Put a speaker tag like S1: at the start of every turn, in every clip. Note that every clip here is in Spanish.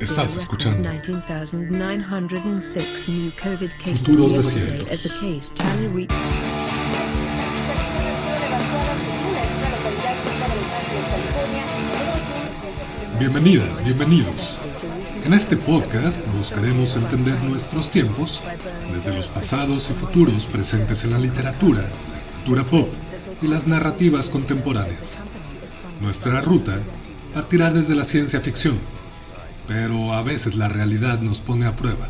S1: Estás escuchando
S2: Futuros Desiertos.
S1: Bienvenidas, bienvenidos. En este podcast buscaremos entender nuestros tiempos desde los pasados y futuros presentes en la literatura, la cultura pop y las narrativas contemporáneas. Nuestra ruta partirá desde la ciencia ficción, pero a veces la realidad nos pone a prueba.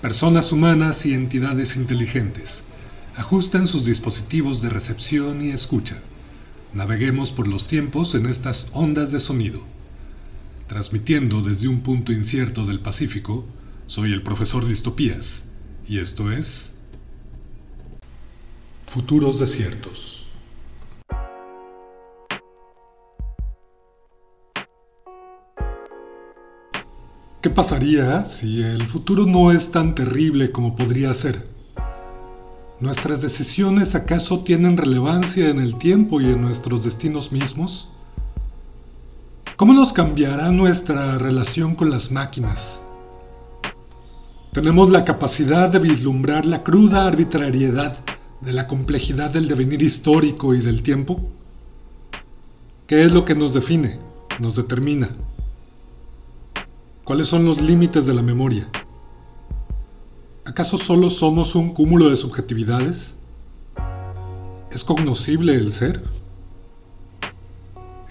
S1: Personas humanas y entidades inteligentes ajustan sus dispositivos de recepción y escucha. Naveguemos por los tiempos en estas ondas de sonido. Transmitiendo desde un punto incierto del Pacífico, soy el profesor Distopías, y esto es Futuros Desiertos. ¿Qué pasaría si el futuro no es tan terrible como podría ser? ¿Nuestras decisiones acaso tienen relevancia en el tiempo y en nuestros destinos mismos? ¿Cómo nos cambiará nuestra relación con las máquinas? ¿Tenemos la capacidad de vislumbrar la cruda arbitrariedad de la complejidad del devenir histórico y del tiempo? ¿Qué es lo que nos define, nos determina? ¿Cuáles son los límites de la memoria? ¿Acaso solo somos un cúmulo de subjetividades? ¿Es cognoscible el ser?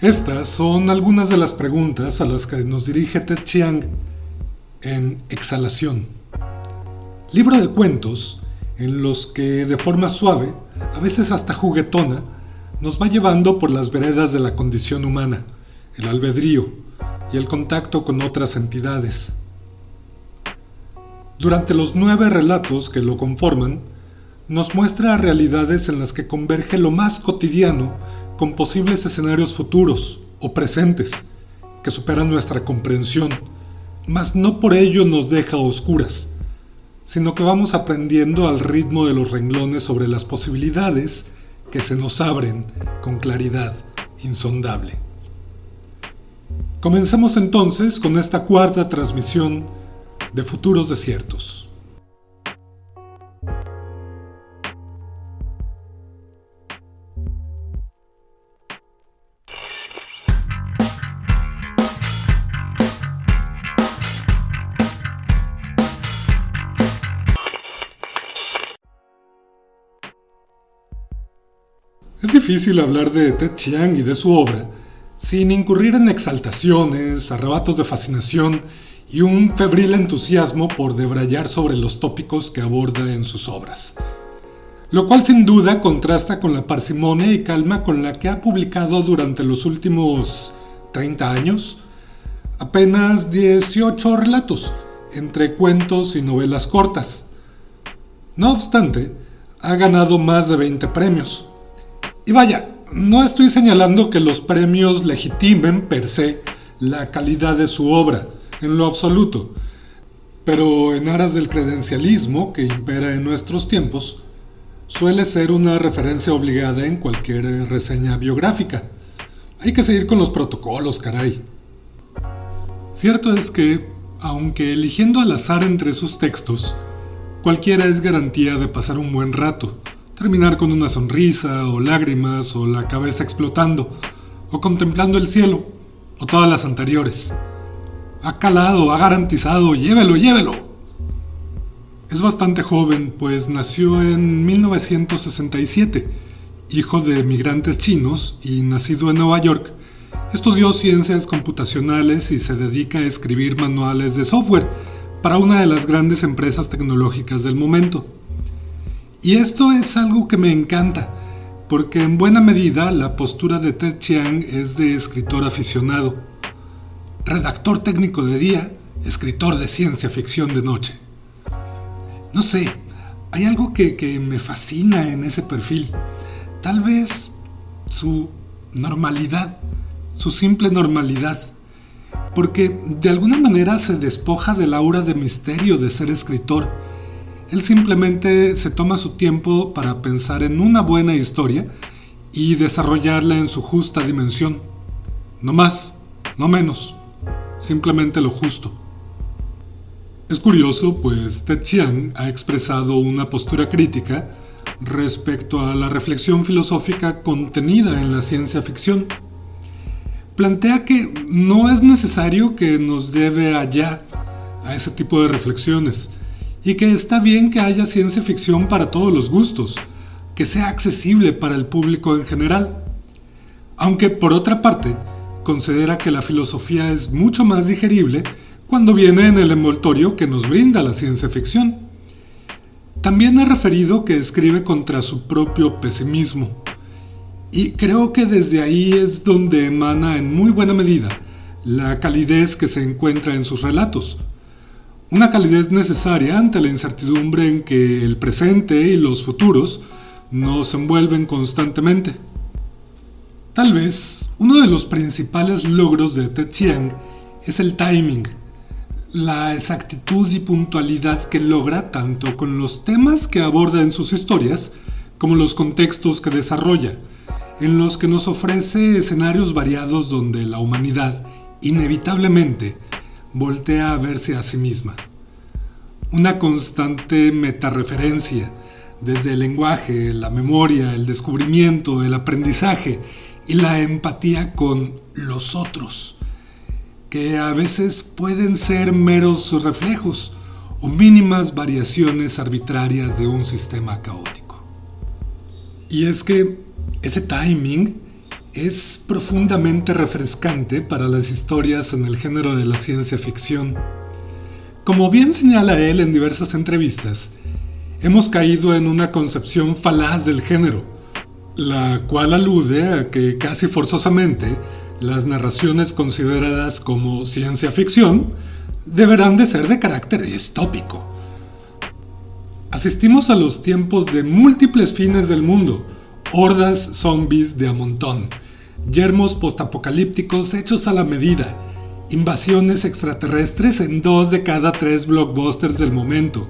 S1: Estas son algunas de las preguntas a las que nos dirige Ted Chiang en Exhalación, libro de cuentos en los que de forma suave, a veces hasta juguetona, nos va llevando por las veredas de la condición humana, el albedrío, y el contacto con otras entidades. Durante los nueve relatos que lo conforman, nos muestra realidades en las que converge lo más cotidiano con posibles escenarios futuros o presentes que superan nuestra comprensión, mas no por ello nos deja oscuras, sino que vamos aprendiendo al ritmo de los renglones sobre las posibilidades que se nos abren con claridad insondable. Comencemos entonces con esta cuarta transmisión de Futuros Desiertos. Es difícil hablar de Ted Chiang y de su obra sin incurrir en exaltaciones, arrebatos de fascinación y un febril entusiasmo por debrayar sobre los tópicos que aborda en sus obras. Lo cual sin duda contrasta con la parsimonia y calma con la que ha publicado durante los últimos 30 años apenas 18 relatos, entre cuentos y novelas cortas. No obstante, ha ganado más de 20 premios. Y vaya, no estoy señalando que los premios legitimen per se la calidad de su obra, en lo absoluto, pero en aras del credencialismo que impera en nuestros tiempos, suele ser una referencia obligada en cualquier reseña biográfica. Hay que seguir con los protocolos, caray. Cierto es que, aunque eligiendo al azar entre sus textos, cualquiera es garantía de pasar un buen rato, terminar con una sonrisa o lágrimas o la cabeza explotando o contemplando el cielo o todas las anteriores. Ha calado, ha garantizado, llévelo, llévelo. Es bastante joven, pues nació en 1967, hijo de emigrantes chinos y nacido en Nueva York. Estudió ciencias computacionales y se dedica a escribir manuales de software para una de las grandes empresas tecnológicas del momento. Y esto es algo que me encanta, porque en buena medida la postura de Ted Chiang es de escritor aficionado. Redactor técnico de día, escritor de ciencia ficción de noche. No sé, hay algo que, me fascina en ese perfil. Tal vez su normalidad, su simple normalidad. Porque de alguna manera se despoja del aura de misterio de ser escritor él simplemente se toma su tiempo para pensar en una buena historia y desarrollarla en su justa dimensión. No más, no menos. simplemente lo justo. Es curioso, pues Ted Chiang ha expresado una postura crítica respecto a la reflexión filosófica contenida en la ciencia ficción. Plantea que no es necesario que nos lleve allá a ese tipo de reflexiones y que está bien que haya ciencia ficción para todos los gustos, que sea accesible para el público en general. Aunque por otra parte, considera que la filosofía es mucho más digerible cuando viene en el envoltorio que nos brinda la ciencia ficción. También ha referido que escribe contra su propio pesimismo, y creo que desde ahí es donde emana en muy buena medida la calidez que se encuentra en sus relatos. Una calidez necesaria ante la incertidumbre en que el presente y los futuros nos envuelven constantemente. Tal vez uno de los principales logros de Ted Chiang es el timing, la exactitud y puntualidad que logra tanto con los temas que aborda en sus historias como los contextos que desarrolla, en los que nos ofrece escenarios variados donde la humanidad inevitablemente voltea a verse a sí misma. Una constante metareferencia, desde el lenguaje, la memoria, el descubrimiento, el aprendizaje y la empatía con los otros, que a veces pueden ser meros reflejos o mínimas variaciones arbitrarias de un sistema caótico. Y es que ese timing es profundamente refrescante para las historias en el género de la ciencia ficción. Como bien señala él en diversas entrevistas, hemos caído en una concepción falaz del género, la cual alude a que casi forzosamente las narraciones consideradas como ciencia ficción deberán de ser de carácter distópico. Asistimos a los tiempos de múltiples fines del mundo, hordas zombies de a montón, yermos postapocalípticos hechos a la medida, invasiones extraterrestres en dos de cada tres blockbusters del momento.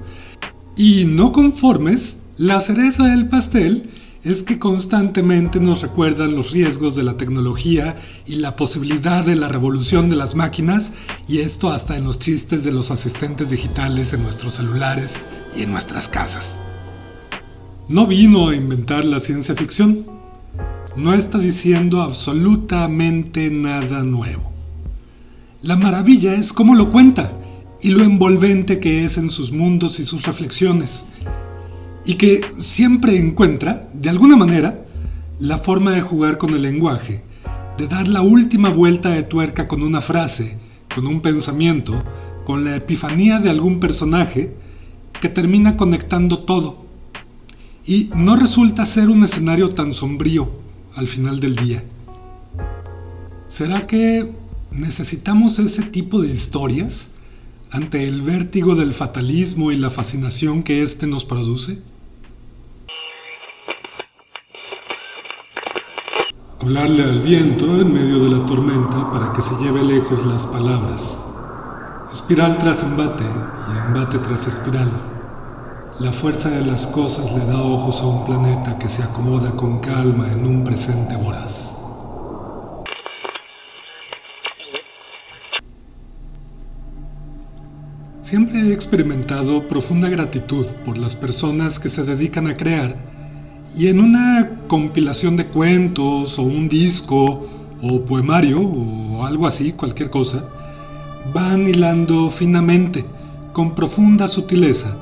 S1: Y no conformes, la cereza del pastel es que constantemente nos recuerdan los riesgos de la tecnología y la posibilidad de la revolución de las máquinas, y esto hasta en los chistes de los asistentes digitales en nuestros celulares y en nuestras casas. No vino a inventar la ciencia ficción. No está diciendo absolutamente nada nuevo. La maravilla es cómo lo cuenta y lo envolvente que es en sus mundos y sus reflexiones. Y que siempre encuentra, de alguna manera, la forma de jugar con el lenguaje, de dar la última vuelta de tuerca con una frase, con un pensamiento, con la epifanía de algún personaje que termina conectando todo y no resulta ser un escenario tan sombrío al final del día. ¿Será que necesitamos ese tipo de historias ante el vértigo del fatalismo y la fascinación que éste nos produce? Hablarle al viento en medio de la tormenta para que se lleve lejos las palabras. Espiral tras embate y embate tras espiral la fuerza de las cosas le da ojos a un planeta que se acomoda con calma en un presente voraz. Siempre he experimentado profunda gratitud por las personas que se dedican a crear y en una compilación de cuentos o un disco o poemario o algo así, cualquier cosa, van hilando finamente, con profunda sutileza,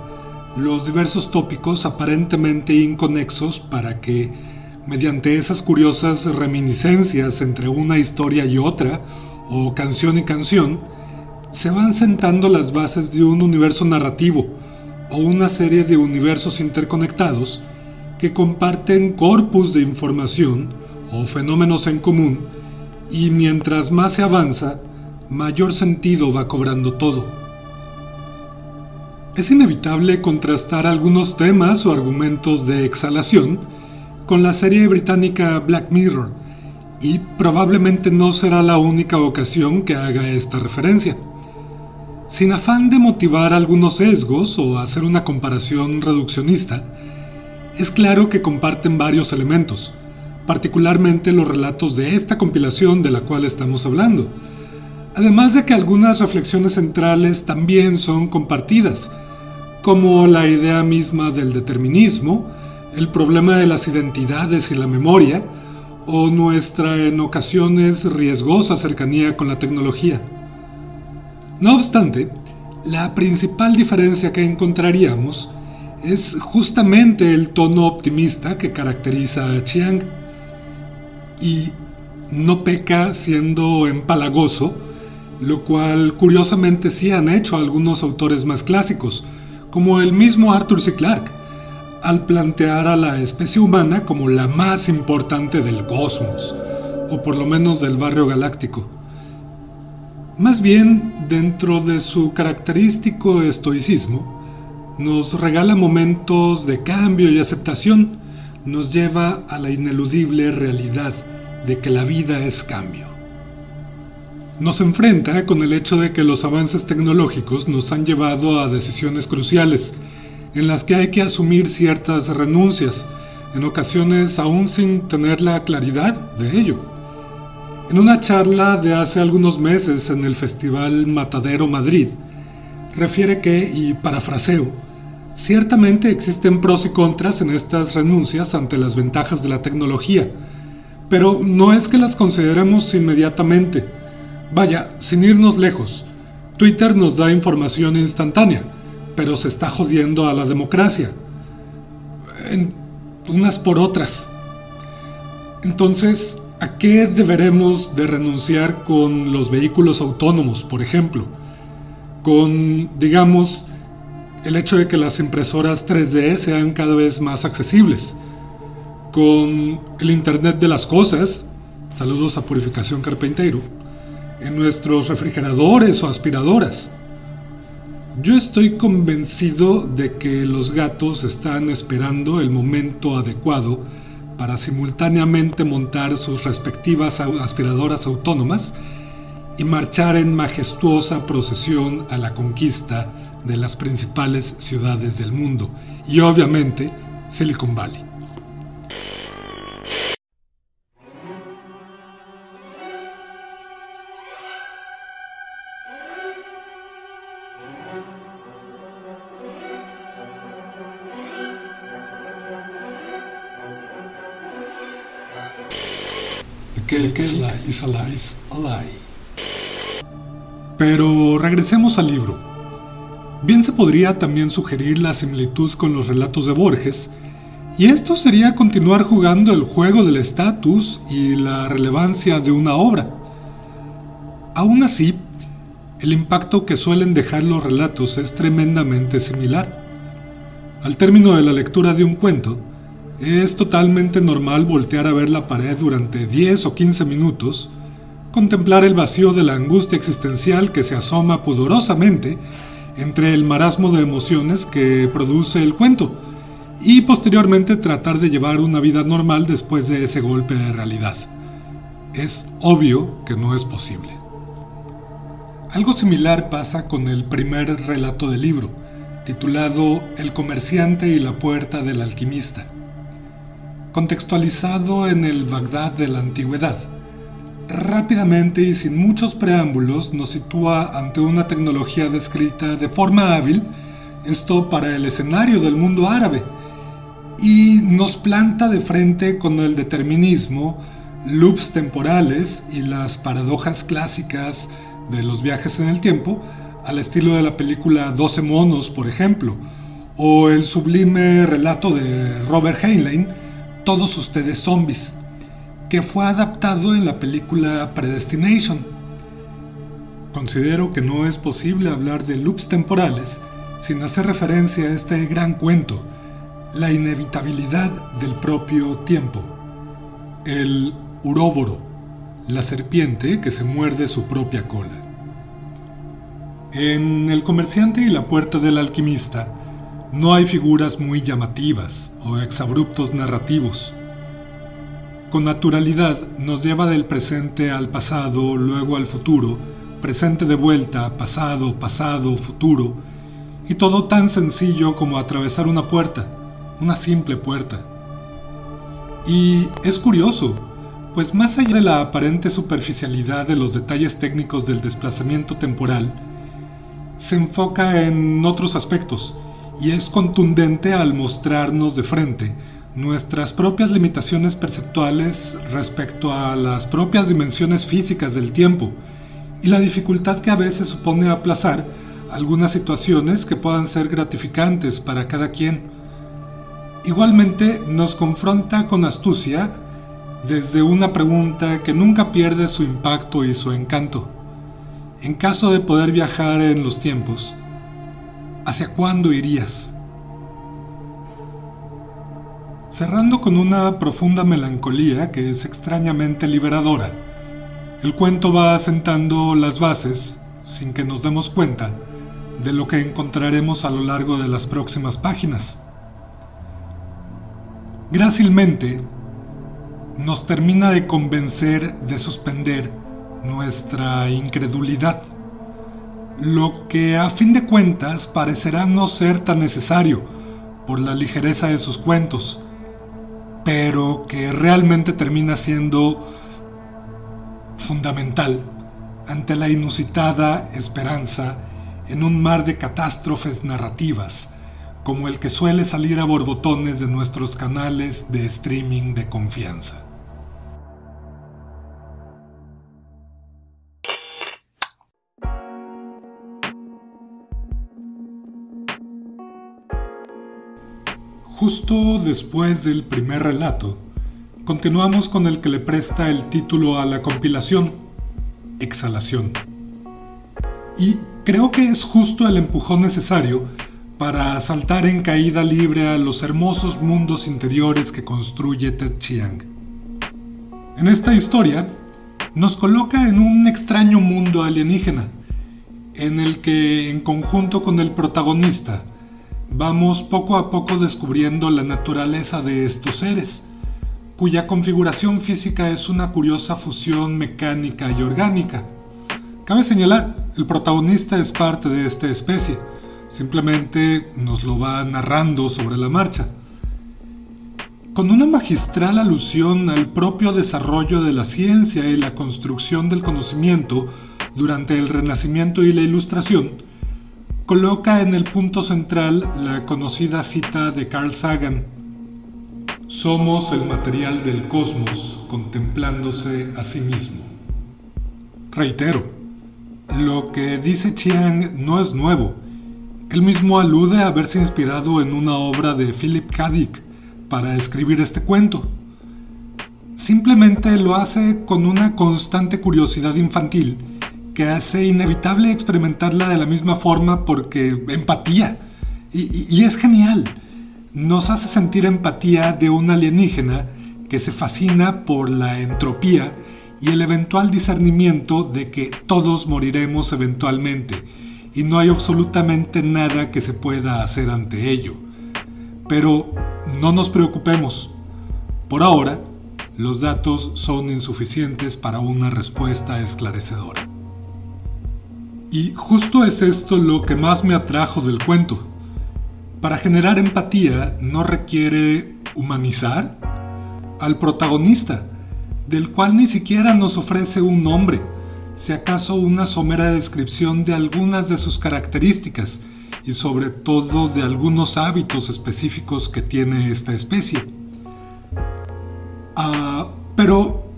S1: los diversos tópicos aparentemente inconexos para que, mediante esas curiosas reminiscencias entre una historia y otra, o canción y canción, se van sentando las bases de un universo narrativo o una serie de universos interconectados que comparten corpus de información o fenómenos en común y mientras más se avanza, mayor sentido va cobrando todo es inevitable contrastar algunos temas o argumentos de exhalación con la serie británica Black Mirror, y probablemente no será la única ocasión que haga esta referencia. Sin afán de motivar algunos sesgos o hacer una comparación reduccionista, es claro que comparten varios elementos, particularmente los relatos de esta compilación de la cual estamos hablando, Además de que algunas reflexiones centrales también son compartidas, como la idea misma del determinismo, el problema de las identidades y la memoria, o nuestra en ocasiones riesgosa cercanía con la tecnología. No obstante, la principal diferencia que encontraríamos es justamente el tono optimista que caracteriza a Chiang. Y no peca siendo empalagoso, lo cual curiosamente sí han hecho algunos autores más clásicos, como el mismo Arthur C. Clarke, al plantear a la especie humana como la más importante del cosmos, o por lo menos del barrio galáctico. Más bien, dentro de su característico estoicismo, nos regala momentos de cambio y aceptación, nos lleva a la ineludible realidad de que la vida es cambio. Nos enfrenta con el hecho de que los avances tecnológicos nos han llevado a decisiones cruciales, en las que hay que asumir ciertas renuncias, en ocasiones aún sin tener la claridad de ello. En una charla de hace algunos meses en el Festival Matadero Madrid, refiere que, y parafraseo, ciertamente existen pros y contras en estas renuncias ante las ventajas de la tecnología, pero no es que las consideremos inmediatamente. Vaya, sin irnos lejos, Twitter nos da información instantánea, pero se está jodiendo a la democracia. En unas por otras. Entonces, ¿a qué deberemos de renunciar con los vehículos autónomos, por ejemplo? Con, digamos, el hecho de que las impresoras 3D sean cada vez más accesibles. Con el Internet de las Cosas, saludos a Purificación Carpintero, en nuestros refrigeradores o aspiradoras yo estoy convencido de que los gatos están esperando el momento adecuado para simultáneamente montar sus respectivas aspiradoras autónomas y marchar en majestuosa procesión a la conquista de las principales ciudades del mundo y obviamente Silicon Valley. Pero regresemos al libro. Bien se podría también sugerir la similitud con los relatos de Borges, y esto sería continuar jugando el juego del estatus y la relevancia de una obra. Aún así, el impacto que suelen dejar los relatos es tremendamente similar. Al término de la lectura de un cuento, es totalmente normal voltear a ver la pared durante 10 o 15 minutos, contemplar el vacío de la angustia existencial que se asoma pudorosamente entre el marasmo de emociones que produce el cuento, y posteriormente tratar de llevar una vida normal después de ese golpe de realidad. Es obvio que no es posible. Algo similar pasa con el primer relato del libro, titulado El comerciante y la puerta del alquimista contextualizado en el Bagdad de la antigüedad. Rápidamente y sin muchos preámbulos nos sitúa ante una tecnología descrita de forma hábil, esto para el escenario del mundo árabe, y nos planta de frente con el determinismo, loops temporales y las paradojas clásicas de los viajes en el tiempo, al estilo de la película 12 monos, por ejemplo, o el sublime relato de Robert Heinlein, todos ustedes zombies, que fue adaptado en la película Predestination. Considero que no es posible hablar de loops temporales sin hacer referencia a este gran cuento, la inevitabilidad del propio tiempo. El uróboro, la serpiente que se muerde su propia cola. En El comerciante y la puerta del alquimista, no hay figuras muy llamativas o exabruptos narrativos. Con naturalidad nos lleva del presente al pasado, luego al futuro, presente de vuelta, pasado, pasado, futuro, y todo tan sencillo como atravesar una puerta, una simple puerta. Y es curioso, pues más allá de la aparente superficialidad de los detalles técnicos del desplazamiento temporal, se enfoca en otros aspectos y es contundente al mostrarnos de frente nuestras propias limitaciones perceptuales respecto a las propias dimensiones físicas del tiempo y la dificultad que a veces supone aplazar algunas situaciones que puedan ser gratificantes para cada quien. Igualmente nos confronta con astucia desde una pregunta que nunca pierde su impacto y su encanto. En caso de poder viajar en los tiempos, ¿hacia cuándo irías? Cerrando con una profunda melancolía que es extrañamente liberadora, el cuento va asentando las bases, sin que nos demos cuenta, de lo que encontraremos a lo largo de las próximas páginas. Grácilmente, nos termina de convencer de suspender nuestra incredulidad, lo que a fin de cuentas parecerá no ser tan necesario por la ligereza de sus cuentos, pero que realmente termina siendo fundamental ante la inusitada esperanza en un mar de catástrofes narrativas, como el que suele salir a borbotones de nuestros canales de streaming de confianza. Justo después del primer relato, continuamos con el que le presta el título a la compilación, Exhalación. Y creo que es justo el empujón necesario para saltar en caída libre a los hermosos mundos interiores que construye Ted Chiang. En esta historia, nos coloca en un extraño mundo alienígena, en el que, en conjunto con el protagonista, vamos poco a poco descubriendo la naturaleza de estos seres, cuya configuración física es una curiosa fusión mecánica y orgánica. Cabe señalar, el protagonista es parte de esta especie, simplemente nos lo va narrando sobre la marcha. Con una magistral alusión al propio desarrollo de la ciencia y la construcción del conocimiento durante el Renacimiento y la Ilustración, coloca en el punto central la conocida cita de Carl Sagan. Somos el material del cosmos contemplándose a sí mismo. Reitero, lo que dice Chiang no es nuevo. Él mismo alude a haberse inspirado en una obra de Philip K. Dick para escribir este cuento. Simplemente lo hace con una constante curiosidad infantil hace inevitable experimentarla de la misma forma porque empatía. Y, es genial. Nos hace sentir empatía de un alienígena que se fascina por la entropía y el eventual discernimiento de que todos moriremos eventualmente y no hay absolutamente nada que se pueda hacer ante ello. Pero no nos preocupemos. Por ahora, los datos son insuficientes para una respuesta esclarecedora. Y justo es esto lo que más me atrajo del cuento. Para generar empatía no requiere humanizar al protagonista, del cual ni siquiera nos ofrece un nombre, si acaso una somera descripción de algunas de sus características y sobre todo de algunos hábitos específicos que tiene esta especie. Ah, pero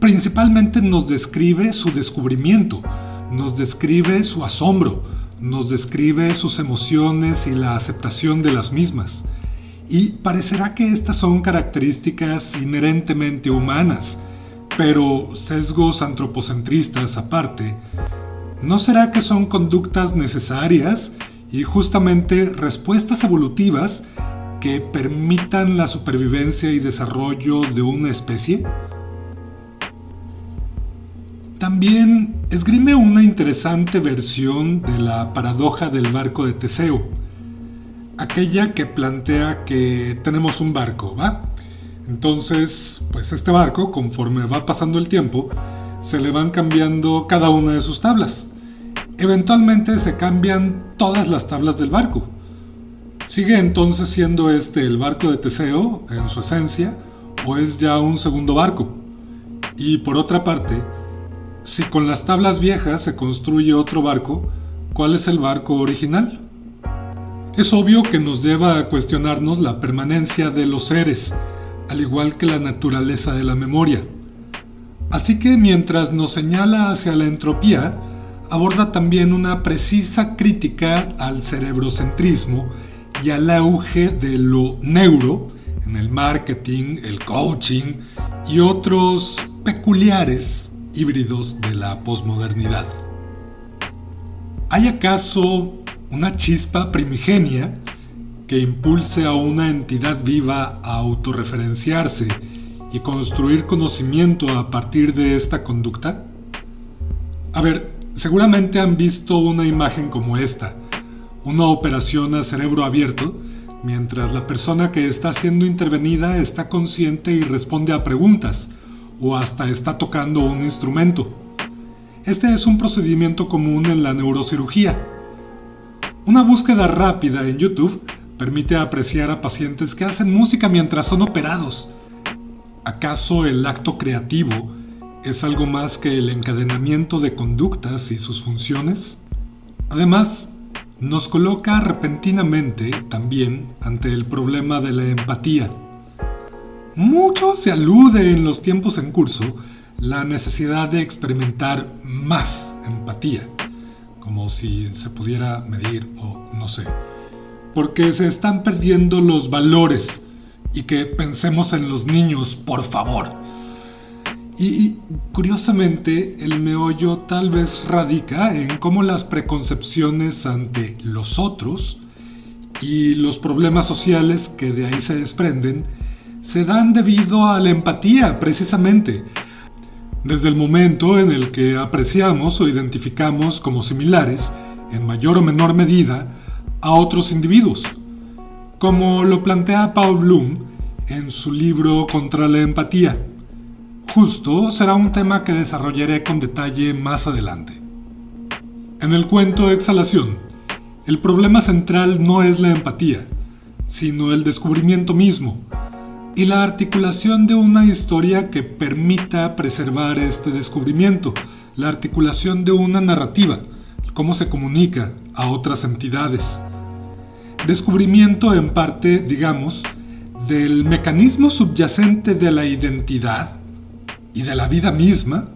S1: principalmente nos describe su descubrimiento, nos describe su asombro, nos describe sus emociones y la aceptación de las mismas. Y parecerá que estas son características inherentemente humanas, pero sesgos antropocentristas aparte, ¿no será que son conductas necesarias y justamente respuestas evolutivas que permitan la supervivencia y desarrollo de una especie? También esgrime una interesante versión de la paradoja del barco de Teseo, aquella que plantea que tenemos un barco, ¿va? Entonces, pues este barco, conforme va pasando el tiempo, se le van cambiando cada una de sus tablas. Eventualmente se cambian todas las tablas del barco. ¿Sigue entonces siendo este el barco de Teseo en su esencia o es ya un segundo barco? Y por otra parte, si con las tablas viejas se construye otro barco, ¿cuál es el barco original? Es obvio que nos lleva a cuestionarnos la permanencia de los seres, al igual que la naturaleza de la memoria. Así que mientras nos señala hacia la entropía, aborda también una precisa crítica al cerebrocentrismo y al auge de lo neuro en el marketing, el coaching y otros peculiares híbridos de la posmodernidad. ¿Hay acaso una chispa primigenia que impulse a una entidad viva a autorreferenciarse y construir conocimiento a partir de esta conducta? A ver, seguramente han visto una imagen como esta, una operación a cerebro abierto, mientras la persona que está siendo intervenida está consciente y responde a preguntas, o hasta está tocando un instrumento. Este es un procedimiento común en la neurocirugía. Una búsqueda rápida en YouTube permite apreciar a pacientes que hacen música mientras son operados. ¿Acaso el acto creativo es algo más que el encadenamiento de conductas y sus funciones? Además, nos coloca repentinamente también ante el problema de la empatía. Mucho se alude en los tiempos en curso la necesidad de experimentar más empatía, como si se pudiera medir o no sé porque se están perdiendo los valores y que pensemos en los niños, por favor. Y, curiosamente, el meollo tal vez radica en cómo las preconcepciones ante los otros y los problemas sociales que de ahí se desprenden se dan debido a la empatía, precisamente. Desde el momento en el que apreciamos o identificamos como similares, en mayor o menor medida, a otros individuos, como lo plantea Paul Bloom en su libro Contra la Empatía. Justo será un tema que desarrollaré con detalle más adelante. En el cuento Exhalación, el problema central no es la empatía, sino el descubrimiento mismo y la articulación de una historia que permita preservar este descubrimiento, la articulación de una narrativa, cómo se comunica a otras entidades. Descubrimiento en parte, digamos, del mecanismo subyacente de la identidad y de la vida misma,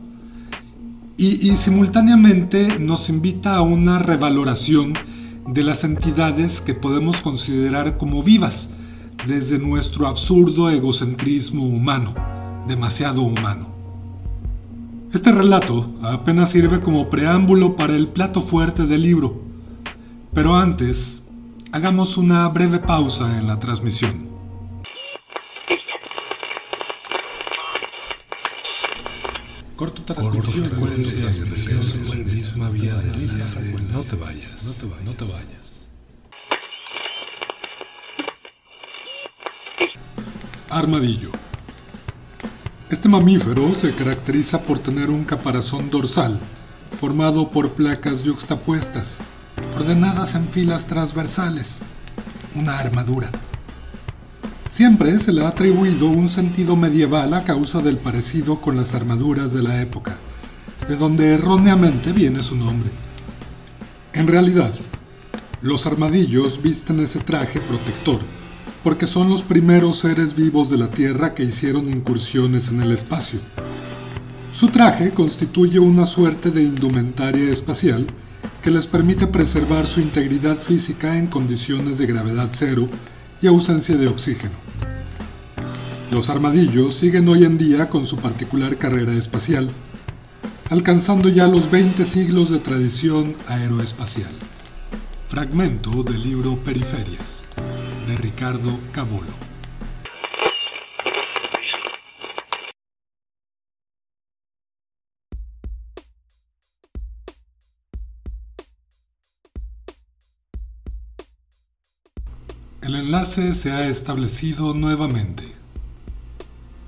S1: y, y, simultáneamente nos invita a una revaloración de las entidades que podemos considerar como vivas, desde nuestro absurdo egocentrismo humano, demasiado humano. Este relato apenas sirve como preámbulo para el plato fuerte del libro, pero antes, hagamos una breve pausa en la transmisión. Corto transmisión. No te vayas. Armadillo. Este mamífero se caracteriza por tener un caparazón dorsal formado por placas yuxtapuestas, ordenadas en filas transversales, una armadura. Siempre se le ha atribuido un sentido medieval a causa del parecido con las armaduras de la época, de donde erróneamente viene su nombre. En realidad, los armadillos visten ese traje protector porque son los primeros seres vivos de la Tierra que hicieron incursiones en el espacio. Su traje constituye una suerte de indumentaria espacial que les permite preservar su integridad física en condiciones de gravedad cero y ausencia de oxígeno. Los armadillos siguen hoy en día con su particular carrera espacial, alcanzando ya los 20 siglos de tradición aeroespacial. Fragmento del libro Periferias de Ricardo Cabolo. El enlace se ha establecido nuevamente.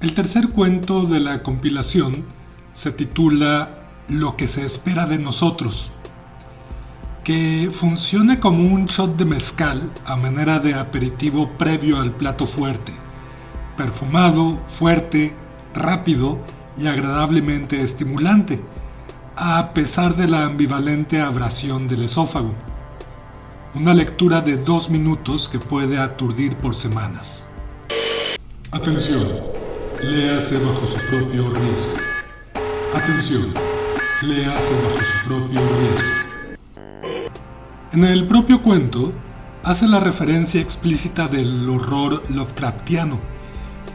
S1: El tercer cuento de la compilación se titula Lo que se espera de nosotros que funcione como un shot de mezcal a manera de aperitivo previo al plato fuerte. Perfumado, fuerte, rápido y agradablemente estimulante, a pesar de la ambivalente abrasión del esófago. Una lectura de dos minutos que puede aturdir por semanas. Atención, léase bajo su propio riesgo. Atención, léase bajo su propio riesgo. En el propio cuento, hace la referencia explícita del horror Lovecraftiano,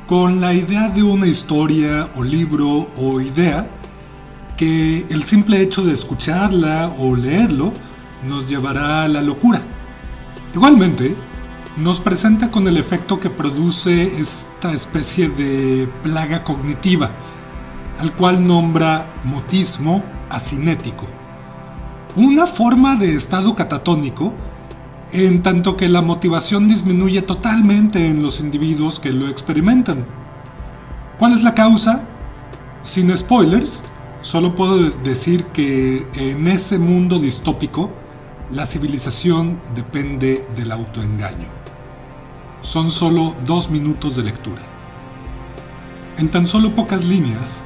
S1: con la idea de una historia o libro o idea que el simple hecho de escucharla o leerlo nos llevará a la locura. Igualmente, nos presenta con el efecto que produce esta especie de plaga cognitiva, al cual nombra mutismo asinético. Una forma de estado catatónico en tanto que la motivación disminuye totalmente en los individuos que lo experimentan. ¿Cuál es la causa? Sin spoilers, solo puedo decir que en ese mundo distópico, la civilización depende del autoengaño. Son solo dos minutos de lectura. En tan solo pocas líneas,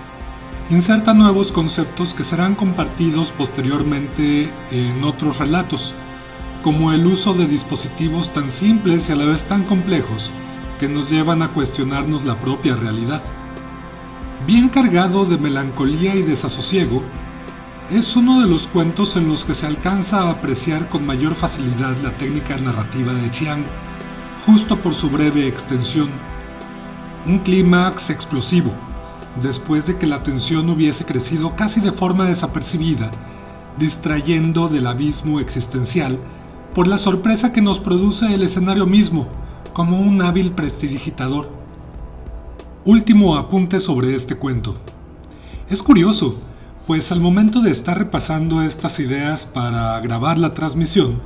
S1: inserta nuevos conceptos que serán compartidos posteriormente en otros relatos, como el uso de dispositivos tan simples y a la vez tan complejos que nos llevan a cuestionarnos la propia realidad. Bien cargado de melancolía y desasosiego, es uno de los cuentos en los que se alcanza a apreciar con mayor facilidad la técnica narrativa de Chiang, justo por su breve extensión. Un clímax explosivo, después de que la tensión hubiese crecido casi de forma desapercibida, distrayendo del abismo existencial por la sorpresa que nos produce el escenario mismo, como un hábil prestidigitador. Último apunte sobre este cuento. Es curioso, pues al momento de estar repasando estas ideas para grabar la transmisión,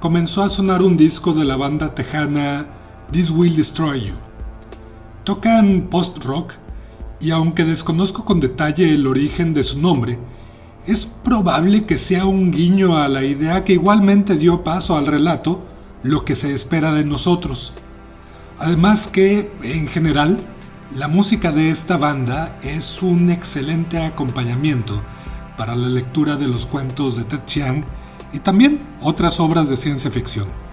S1: comenzó a sonar un disco de la banda tejana This Will Destroy You. Tocan post-rock y aunque desconozco con detalle el origen de su nombre, es probable que sea un guiño a la idea que igualmente dio paso al relato, lo que se espera de nosotros. Además que, en general, la música de esta banda es un excelente acompañamiento para la lectura de los cuentos de Ted Chiang y también otras obras de ciencia ficción.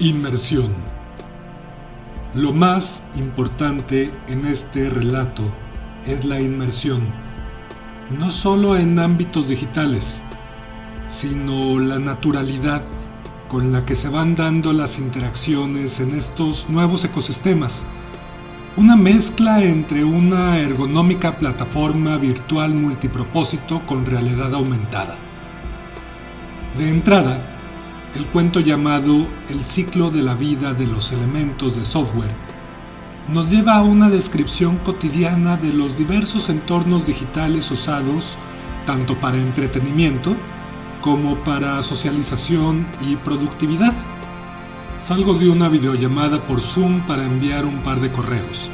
S1: Inmersión. Lo más importante en este relato es la inmersión, no solo en ámbitos digitales, sino la naturalidad con la que se van dando las interacciones en estos nuevos ecosistemas. Una mezcla entre una ergonómica plataforma virtual multipropósito con realidad aumentada. De entrada, el cuento llamado El ciclo de la vida de los elementos de software nos lleva a una descripción cotidiana de los diversos entornos digitales usados tanto para entretenimiento como para socialización y productividad. Salgo de una videollamada por Zoom para enviar un par de correos.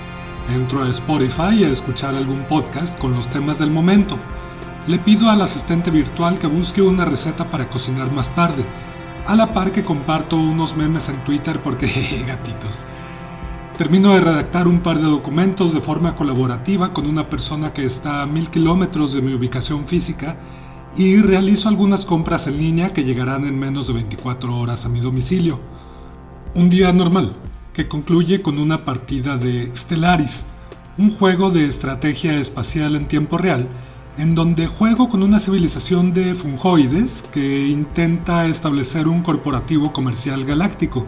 S1: Entro a Spotify a escuchar algún podcast con los temas del momento. Le pido al asistente virtual que busque una receta para cocinar más tarde a la par que comparto unos memes en Twitter porque gatitos. Termino de redactar un par de documentos de forma colaborativa con una persona que está a mil kilómetros de mi ubicación física y realizo algunas compras en línea que llegarán en menos de 24 horas a mi domicilio. Un día normal, que concluye con una partida de Stellaris, un juego de estrategia espacial en tiempo real en donde juego con una civilización de fungoides que intenta establecer un corporativo comercial galáctico.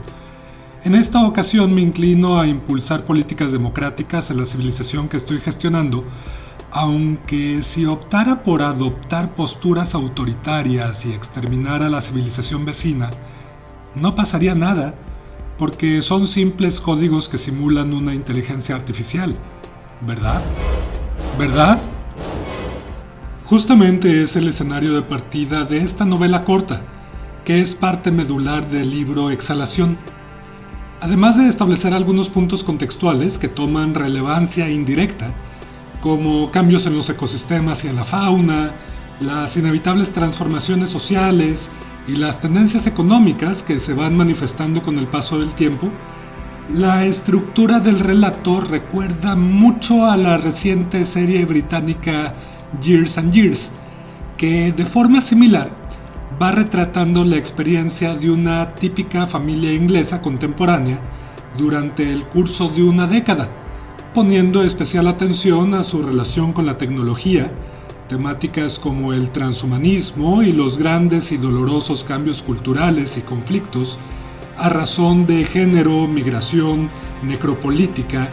S1: En esta ocasión me inclino a impulsar políticas democráticas en la civilización que estoy gestionando, aunque si optara por adoptar posturas autoritarias y exterminar a la civilización vecina, no pasaría nada, porque son simples códigos que simulan una inteligencia artificial, ¿verdad? ¿Verdad? Justamente es el escenario de partida de esta novela corta, que es parte medular del libro Exhalación. Además de establecer algunos puntos contextuales que toman relevancia indirecta, como cambios en los ecosistemas y en la fauna, las inevitables transformaciones sociales y las tendencias económicas que se van manifestando con el paso del tiempo, la estructura del relato recuerda mucho a la reciente serie británica Years and Years, que de forma similar va retratando la experiencia de una típica familia inglesa contemporánea durante el curso de una década, poniendo especial atención a su relación con la tecnología, temáticas como el transhumanismo y los grandes y dolorosos cambios culturales y conflictos a razón de género, migración, necropolítica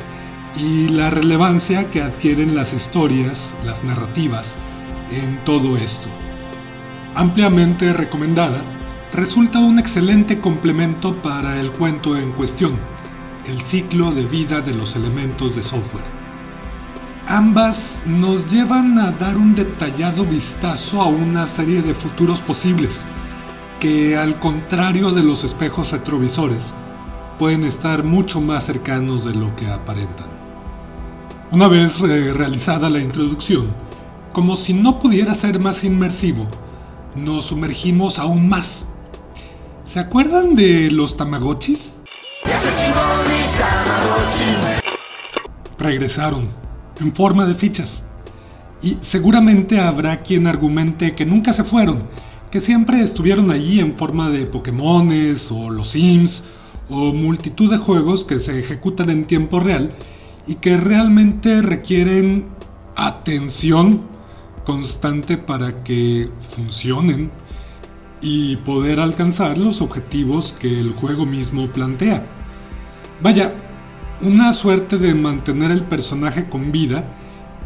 S1: y la relevancia que adquieren las historias, las narrativas, en todo esto. Ampliamente recomendada, resulta un excelente complemento para el cuento en cuestión, el ciclo de vida de los elementos de software. Ambas nos llevan a dar un detallado vistazo a una serie de futuros posibles, que al contrario de los espejos retrovisores, pueden estar mucho más cercanos de lo que aparentan. Una vez eh, realizada la introducción, como si no pudiera ser más inmersivo, nos sumergimos aún más. ¿Se acuerdan de los Tamagotchis? Regresaron, en forma de fichas. Y seguramente habrá quien argumente que nunca se fueron que siempre estuvieron allí en forma de Pokémones o los Sims o multitud de juegos que se ejecutan en tiempo real y que realmente requieren atención constante para que funcionen y poder alcanzar los objetivos que el juego mismo plantea. Vaya, una suerte de mantener el personaje con vida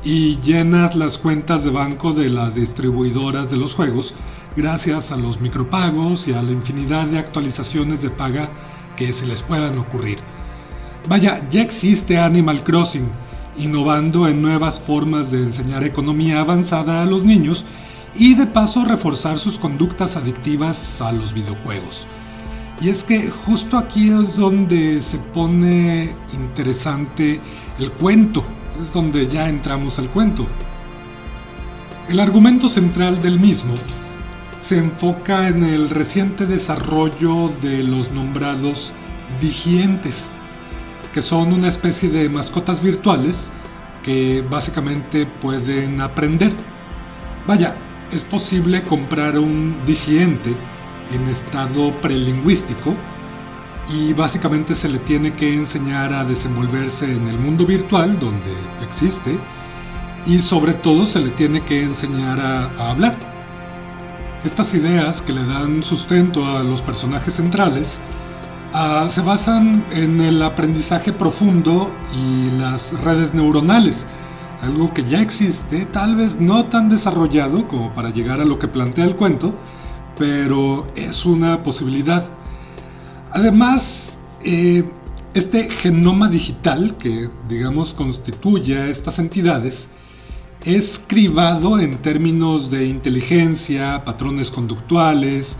S1: y llenas las cuentas de banco de las distribuidoras de los juegos gracias a los micropagos y a la infinidad de actualizaciones de paga que se les puedan ocurrir. Vaya, ya existe Animal Crossing, innovando en nuevas formas de enseñar economía avanzada a los niños y de paso reforzar sus conductas adictivas a los videojuegos. Y es que justo aquí es donde se pone interesante el cuento, es donde ya entramos al cuento. El argumento central del mismo se enfoca en el reciente desarrollo de los nombrados digientes, que son una especie de mascotas virtuales que básicamente pueden aprender. Vaya, es posible comprar un digiente en estado prelingüístico y básicamente se le tiene que enseñar a desenvolverse en el mundo virtual donde existe y sobre todo se le tiene que enseñar a, a hablar. Estas ideas que le dan sustento a los personajes centrales ah, se basan en el aprendizaje profundo y las redes neuronales, algo que ya existe, tal vez no tan desarrollado como para llegar a lo que plantea el cuento, pero es una posibilidad. Además, eh, este genoma digital que, digamos, constituye a estas entidades, es cribado en términos de inteligencia, patrones conductuales,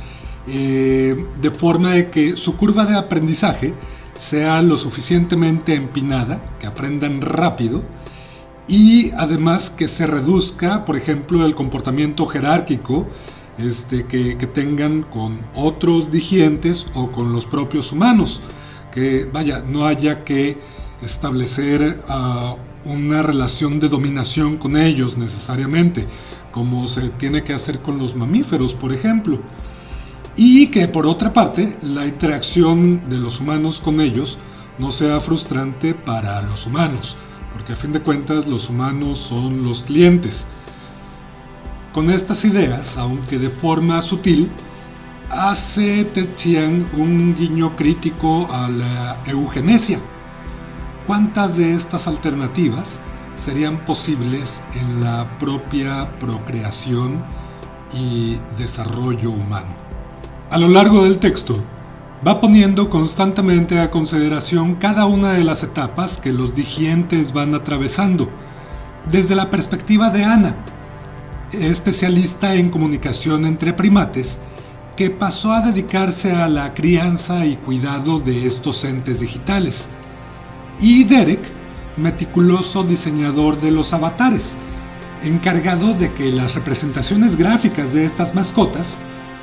S1: eh, de forma de que su curva de aprendizaje sea lo suficientemente empinada, que aprendan rápido, y además que se reduzca, por ejemplo, el comportamiento jerárquico este, que, tengan con otros digientes o con los propios humanos, que vaya, no haya que establecer uh, una relación de dominación con ellos necesariamente, como se tiene que hacer con los mamíferos, por ejemplo. Y que por otra parte, la interacción de los humanos con ellos no sea frustrante para los humanos, porque a fin de cuentas los humanos son los clientes. Con estas ideas, aunque de forma sutil, hace un guiño crítico a la eugenesia ¿Cuántas de estas alternativas serían posibles en la propia procreación y desarrollo humano? A lo largo del texto, va poniendo constantemente a consideración cada una de las etapas que los digientes van atravesando, desde la perspectiva de Ana, especialista en comunicación entre primates, que pasó a dedicarse a la crianza y cuidado de estos entes digitales y Derek, meticuloso diseñador de los avatares, encargado de que las representaciones gráficas de estas mascotas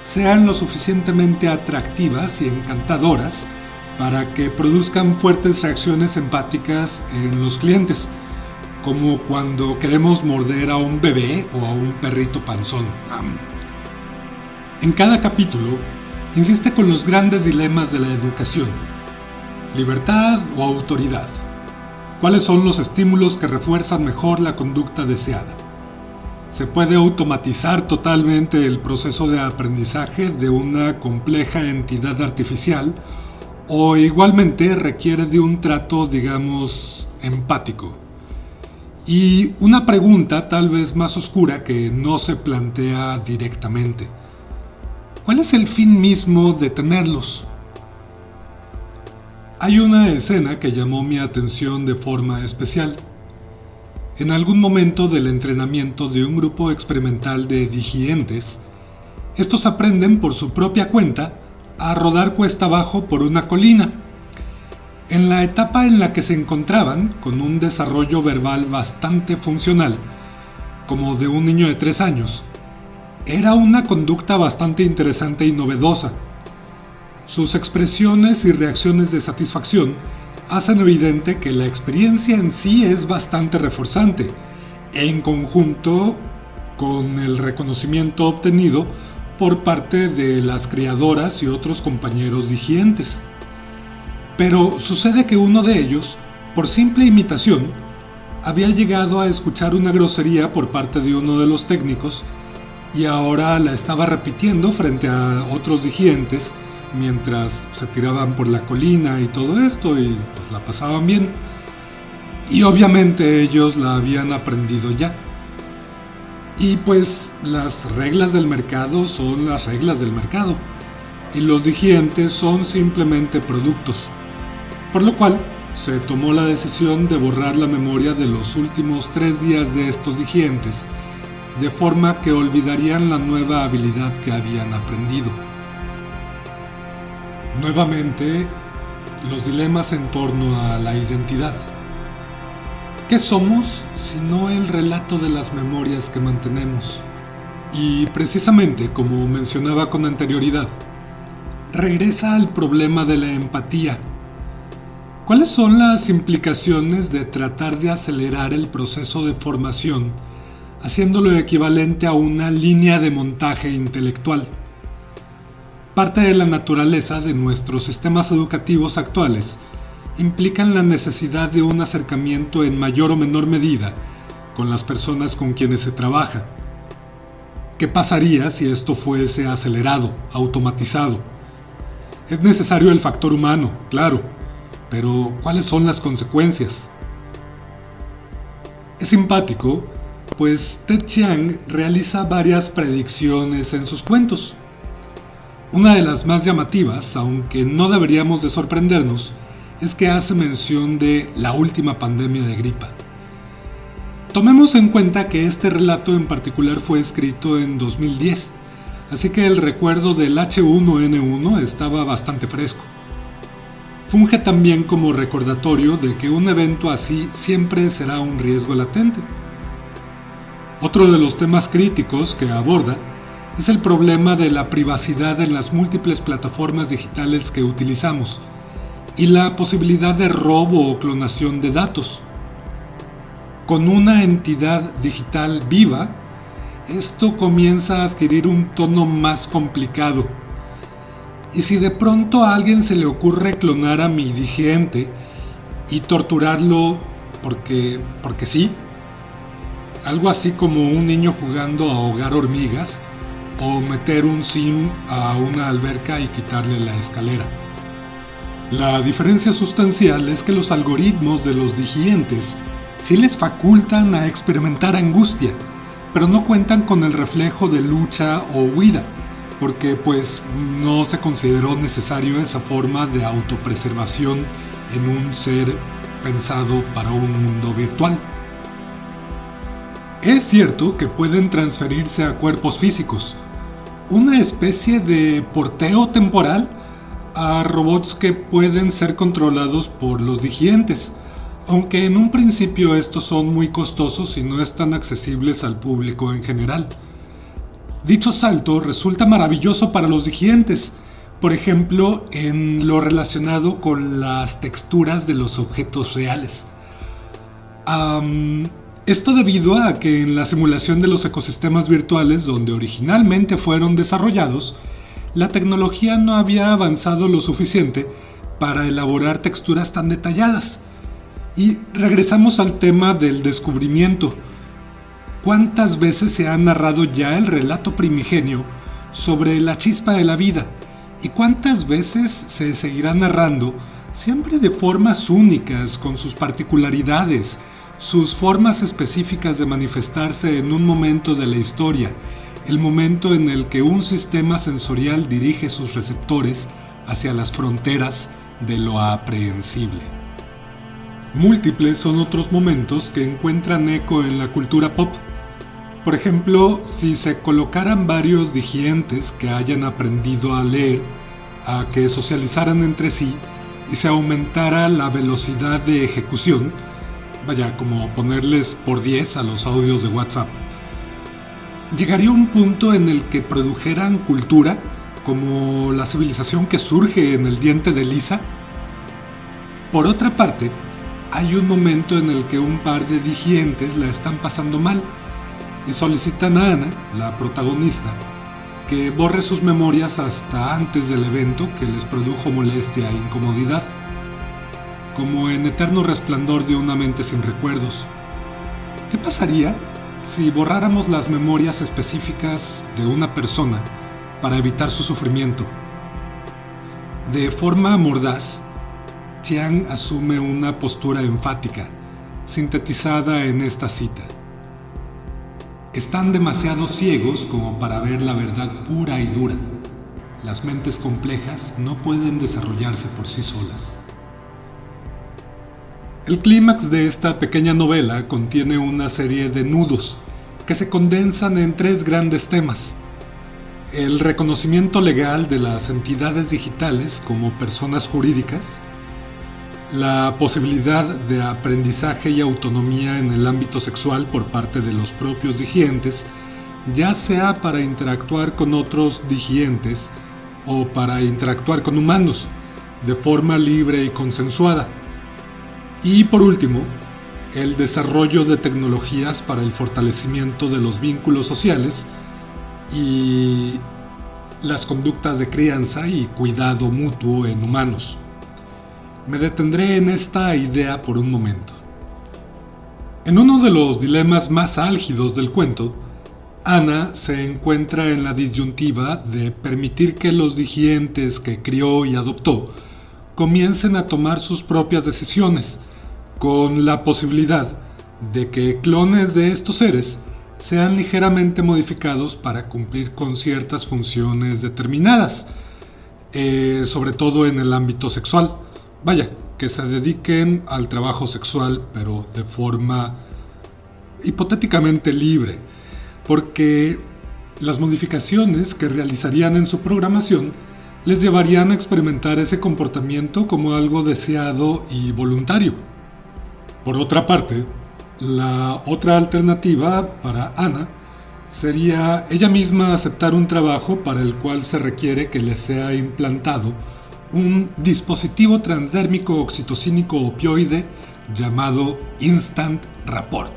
S1: sean lo suficientemente atractivas y encantadoras para que produzcan fuertes reacciones empáticas en los clientes, como cuando queremos morder a un bebé o a un perrito panzón. En cada capítulo, insiste con los grandes dilemas de la educación, libertad o autoridad. ¿Cuáles son los estímulos que refuerzan mejor la conducta deseada? ¿Se puede automatizar totalmente el proceso de aprendizaje de una compleja entidad artificial o igualmente requiere de un trato, digamos, empático. Y una pregunta tal vez más oscura que no se plantea directamente. ¿Cuál es el fin mismo de tenerlos? Hay una escena que llamó mi atención de forma especial. En algún momento del entrenamiento de un grupo experimental de digientes, estos aprenden por su propia cuenta a rodar cuesta abajo por una colina. En la etapa en la que se encontraban, con un desarrollo verbal bastante funcional, como de un niño de 3 años, era una conducta bastante interesante y novedosa. Sus expresiones y reacciones de satisfacción hacen evidente que la experiencia en sí es bastante reforzante, en conjunto con el reconocimiento obtenido por parte de las criadoras y otros compañeros digientes. Pero sucede que uno de ellos, por simple imitación, había llegado a escuchar una grosería por parte de uno de los técnicos y ahora la estaba repitiendo frente a otros digientes mientras se tiraban por la colina y todo esto y pues, la pasaban bien. Y obviamente ellos la habían aprendido ya. Y pues las reglas del mercado son las reglas del mercado. Y los digientes son simplemente productos. Por lo cual se tomó la decisión de borrar la memoria de los últimos tres días de estos digientes, de forma que olvidarían la nueva habilidad que habían aprendido. Nuevamente, los dilemas en torno a la identidad. ¿Qué somos sino el relato de las memorias que mantenemos? Y precisamente, como mencionaba con anterioridad, regresa al problema de la empatía. ¿Cuáles son las implicaciones de tratar de acelerar el proceso de formación, haciéndolo equivalente a una línea de montaje intelectual? Parte de la naturaleza de nuestros sistemas educativos actuales implican la necesidad de un acercamiento en mayor o menor medida con las personas con quienes se trabaja. ¿Qué pasaría si esto fuese acelerado, automatizado? Es necesario el factor humano, claro, pero ¿cuáles son las consecuencias? Es simpático, pues Ted Chiang realiza varias predicciones en sus cuentos. Una de las más llamativas, aunque no deberíamos de sorprendernos, es que hace mención de la última pandemia de gripa. Tomemos en cuenta que este relato en particular fue escrito en 2010, así que el recuerdo del H1N1 estaba bastante fresco. Funge también como recordatorio de que un evento así siempre será un riesgo latente. Otro de los temas críticos que aborda es el problema de la privacidad en las múltiples plataformas digitales que utilizamos, y la posibilidad de robo o clonación de datos. Con una entidad digital viva, esto comienza a adquirir un tono más complicado. Y si de pronto a alguien se le ocurre clonar a mi digente y torturarlo porque, porque sí, algo así como un niño jugando a ahogar hormigas o meter un sim a una alberca y quitarle la escalera. La diferencia sustancial es que los algoritmos de los digientes sí les facultan a experimentar angustia, pero no cuentan con el reflejo de lucha o huida, porque pues no se consideró necesario esa forma de autopreservación en un ser pensado para un mundo virtual. Es cierto que pueden transferirse a cuerpos físicos, una especie de porteo temporal a robots que pueden ser controlados por los digientes, aunque en un principio estos son muy costosos y no están accesibles al público en general. Dicho salto resulta maravilloso para los digientes, por ejemplo, en lo relacionado con las texturas de los objetos reales. Esto debido a que en la simulación de los ecosistemas virtuales donde originalmente fueron desarrollados, la tecnología no había avanzado lo suficiente para elaborar texturas tan detalladas. Y regresamos al tema del descubrimiento. ¿Cuántas veces se ha narrado ya el relato primigenio sobre la chispa de la vida? ¿Y cuántas veces se seguirá narrando, siempre de formas únicas, con sus particularidades, sus formas específicas de manifestarse en un momento de la historia, el momento en el que un sistema sensorial dirige sus receptores hacia las fronteras de lo aprehensible. Múltiples son otros momentos que encuentran eco en la cultura pop. Por ejemplo, si se colocaran varios digientes que hayan aprendido a leer, a que socializaran entre sí y se aumentara la velocidad de ejecución, vaya, como ponerles por 10 a los audios de WhatsApp, llegaría un punto en el que produjeran cultura como la civilización que surge en el diente de Lisa. Por otra parte, hay un momento en el que un par de digientes la están pasando mal y solicitan a Ana, la protagonista, que borre sus memorias hasta antes del evento que les produjo molestia e incomodidad, como en eterno resplandor de una mente sin recuerdos. ¿Qué pasaría si borráramos las memorias específicas de una persona para evitar su sufrimiento. De forma mordaz, Chiang asume una postura enfática, sintetizada en esta cita. Están demasiado ciegos como para ver la verdad pura y dura. Las mentes complejas no pueden desarrollarse por sí solas. El clímax de esta pequeña novela contiene una serie de nudos que se condensan en tres grandes temas. El reconocimiento legal de las entidades digitales como personas jurídicas, la posibilidad de aprendizaje y autonomía en el ámbito sexual por parte de los propios digientes, ya sea para interactuar con otros digientes o para interactuar con humanos de forma libre y consensuada y por último, el desarrollo de tecnologías para el fortalecimiento de los vínculos sociales y las conductas de crianza y cuidado mutuo en humanos. Me detendré en esta idea por un momento. En uno de los dilemas más álgidos del cuento, Ana se encuentra en la disyuntiva de permitir que los digientes que crió y adoptó comiencen a tomar sus propias decisiones, con la posibilidad de que clones de estos seres sean ligeramente modificados para cumplir con ciertas funciones determinadas, eh, sobre todo en el ámbito sexual. Vaya, que se dediquen al trabajo sexual, pero de forma hipotéticamente libre, porque las modificaciones que realizarían en su programación les llevarían a experimentar ese comportamiento como algo deseado y voluntario. Por otra parte, la otra alternativa para Ana sería ella misma aceptar un trabajo para el cual se requiere que le sea implantado un dispositivo transdérmico oxitocínico opioide llamado Instant Rapport.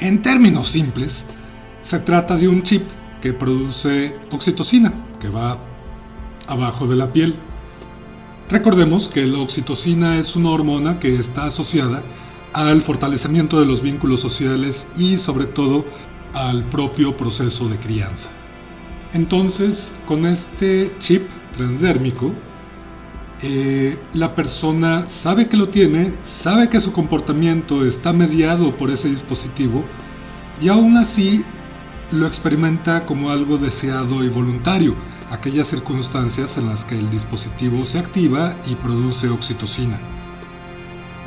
S1: En términos simples, se trata de un chip que produce oxitocina, que va abajo de la piel Recordemos que la oxitocina es una hormona que está asociada al fortalecimiento de los vínculos sociales y sobre todo al propio proceso de crianza. Entonces, con este chip transdérmico, eh, la persona sabe que lo tiene, sabe que su comportamiento está mediado por ese dispositivo y aún así lo experimenta como algo deseado y voluntario aquellas circunstancias en las que el dispositivo se activa y produce oxitocina.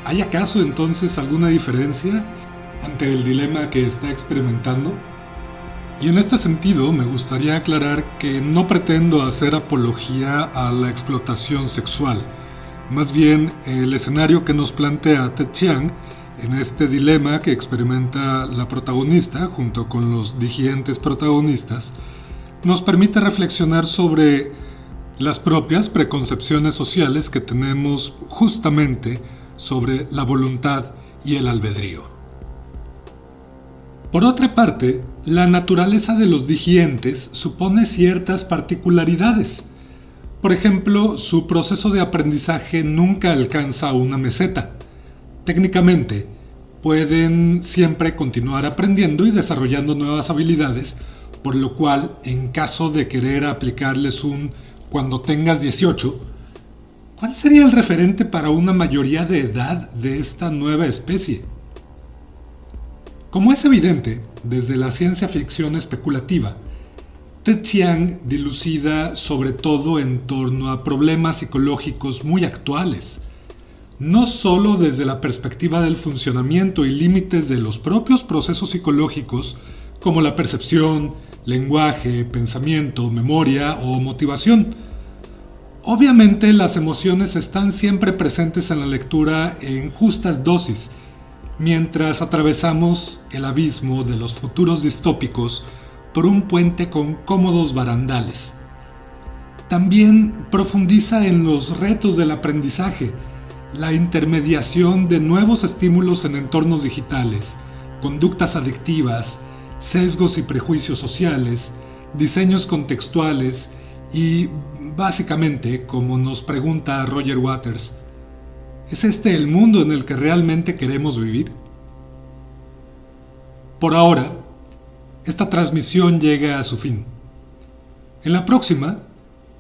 S1: ¿Hay acaso entonces alguna diferencia ante el dilema que está experimentando? Y en este sentido me gustaría aclarar que no pretendo hacer apología a la explotación sexual. Más bien, el escenario que nos plantea Ted Chiang en este dilema que experimenta la protagonista junto con los digientes protagonistas, nos permite reflexionar sobre las propias preconcepciones sociales que tenemos justamente sobre la voluntad y el albedrío. Por otra parte, la naturaleza de los digientes supone ciertas particularidades. Por ejemplo, su proceso de aprendizaje nunca alcanza una meseta. Técnicamente, pueden siempre continuar aprendiendo y desarrollando nuevas habilidades, por lo cual, en caso de querer aplicarles un cuando tengas 18, ¿cuál sería el referente para una mayoría de edad de esta nueva especie? Como es evidente, desde la ciencia ficción especulativa, Ted dilucida sobre todo en torno a problemas psicológicos muy actuales, no solo desde la perspectiva del funcionamiento y límites de los propios procesos psicológicos, como la percepción, lenguaje, pensamiento, memoria o motivación. Obviamente las emociones están siempre presentes en la lectura en justas dosis, mientras atravesamos el abismo de los futuros distópicos por un puente con cómodos barandales. También profundiza en los retos del aprendizaje, la intermediación de nuevos estímulos en entornos digitales, conductas adictivas, sesgos y prejuicios sociales, diseños contextuales y, básicamente, como nos pregunta Roger Waters, ¿es este el mundo en el que realmente queremos vivir? Por ahora, esta transmisión llega a su fin. En la próxima,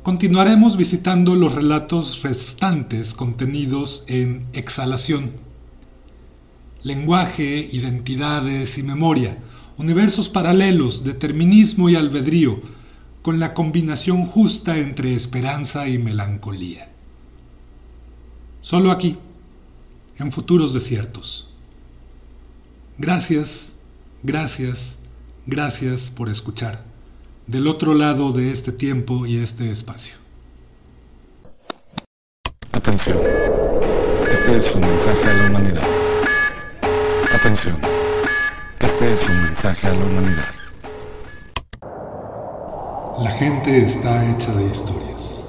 S1: continuaremos visitando los relatos restantes contenidos en Exhalación. Lenguaje, identidades y memoria, universos paralelos, determinismo y albedrío, con la combinación justa entre esperanza y melancolía. Solo aquí, en futuros desiertos. Gracias, gracias, gracias por escuchar del otro lado de este tiempo y este espacio.
S3: Atención, este es un mensaje a la humanidad. Atención, este es un mensaje a la humanidad.
S1: La gente está hecha de historias.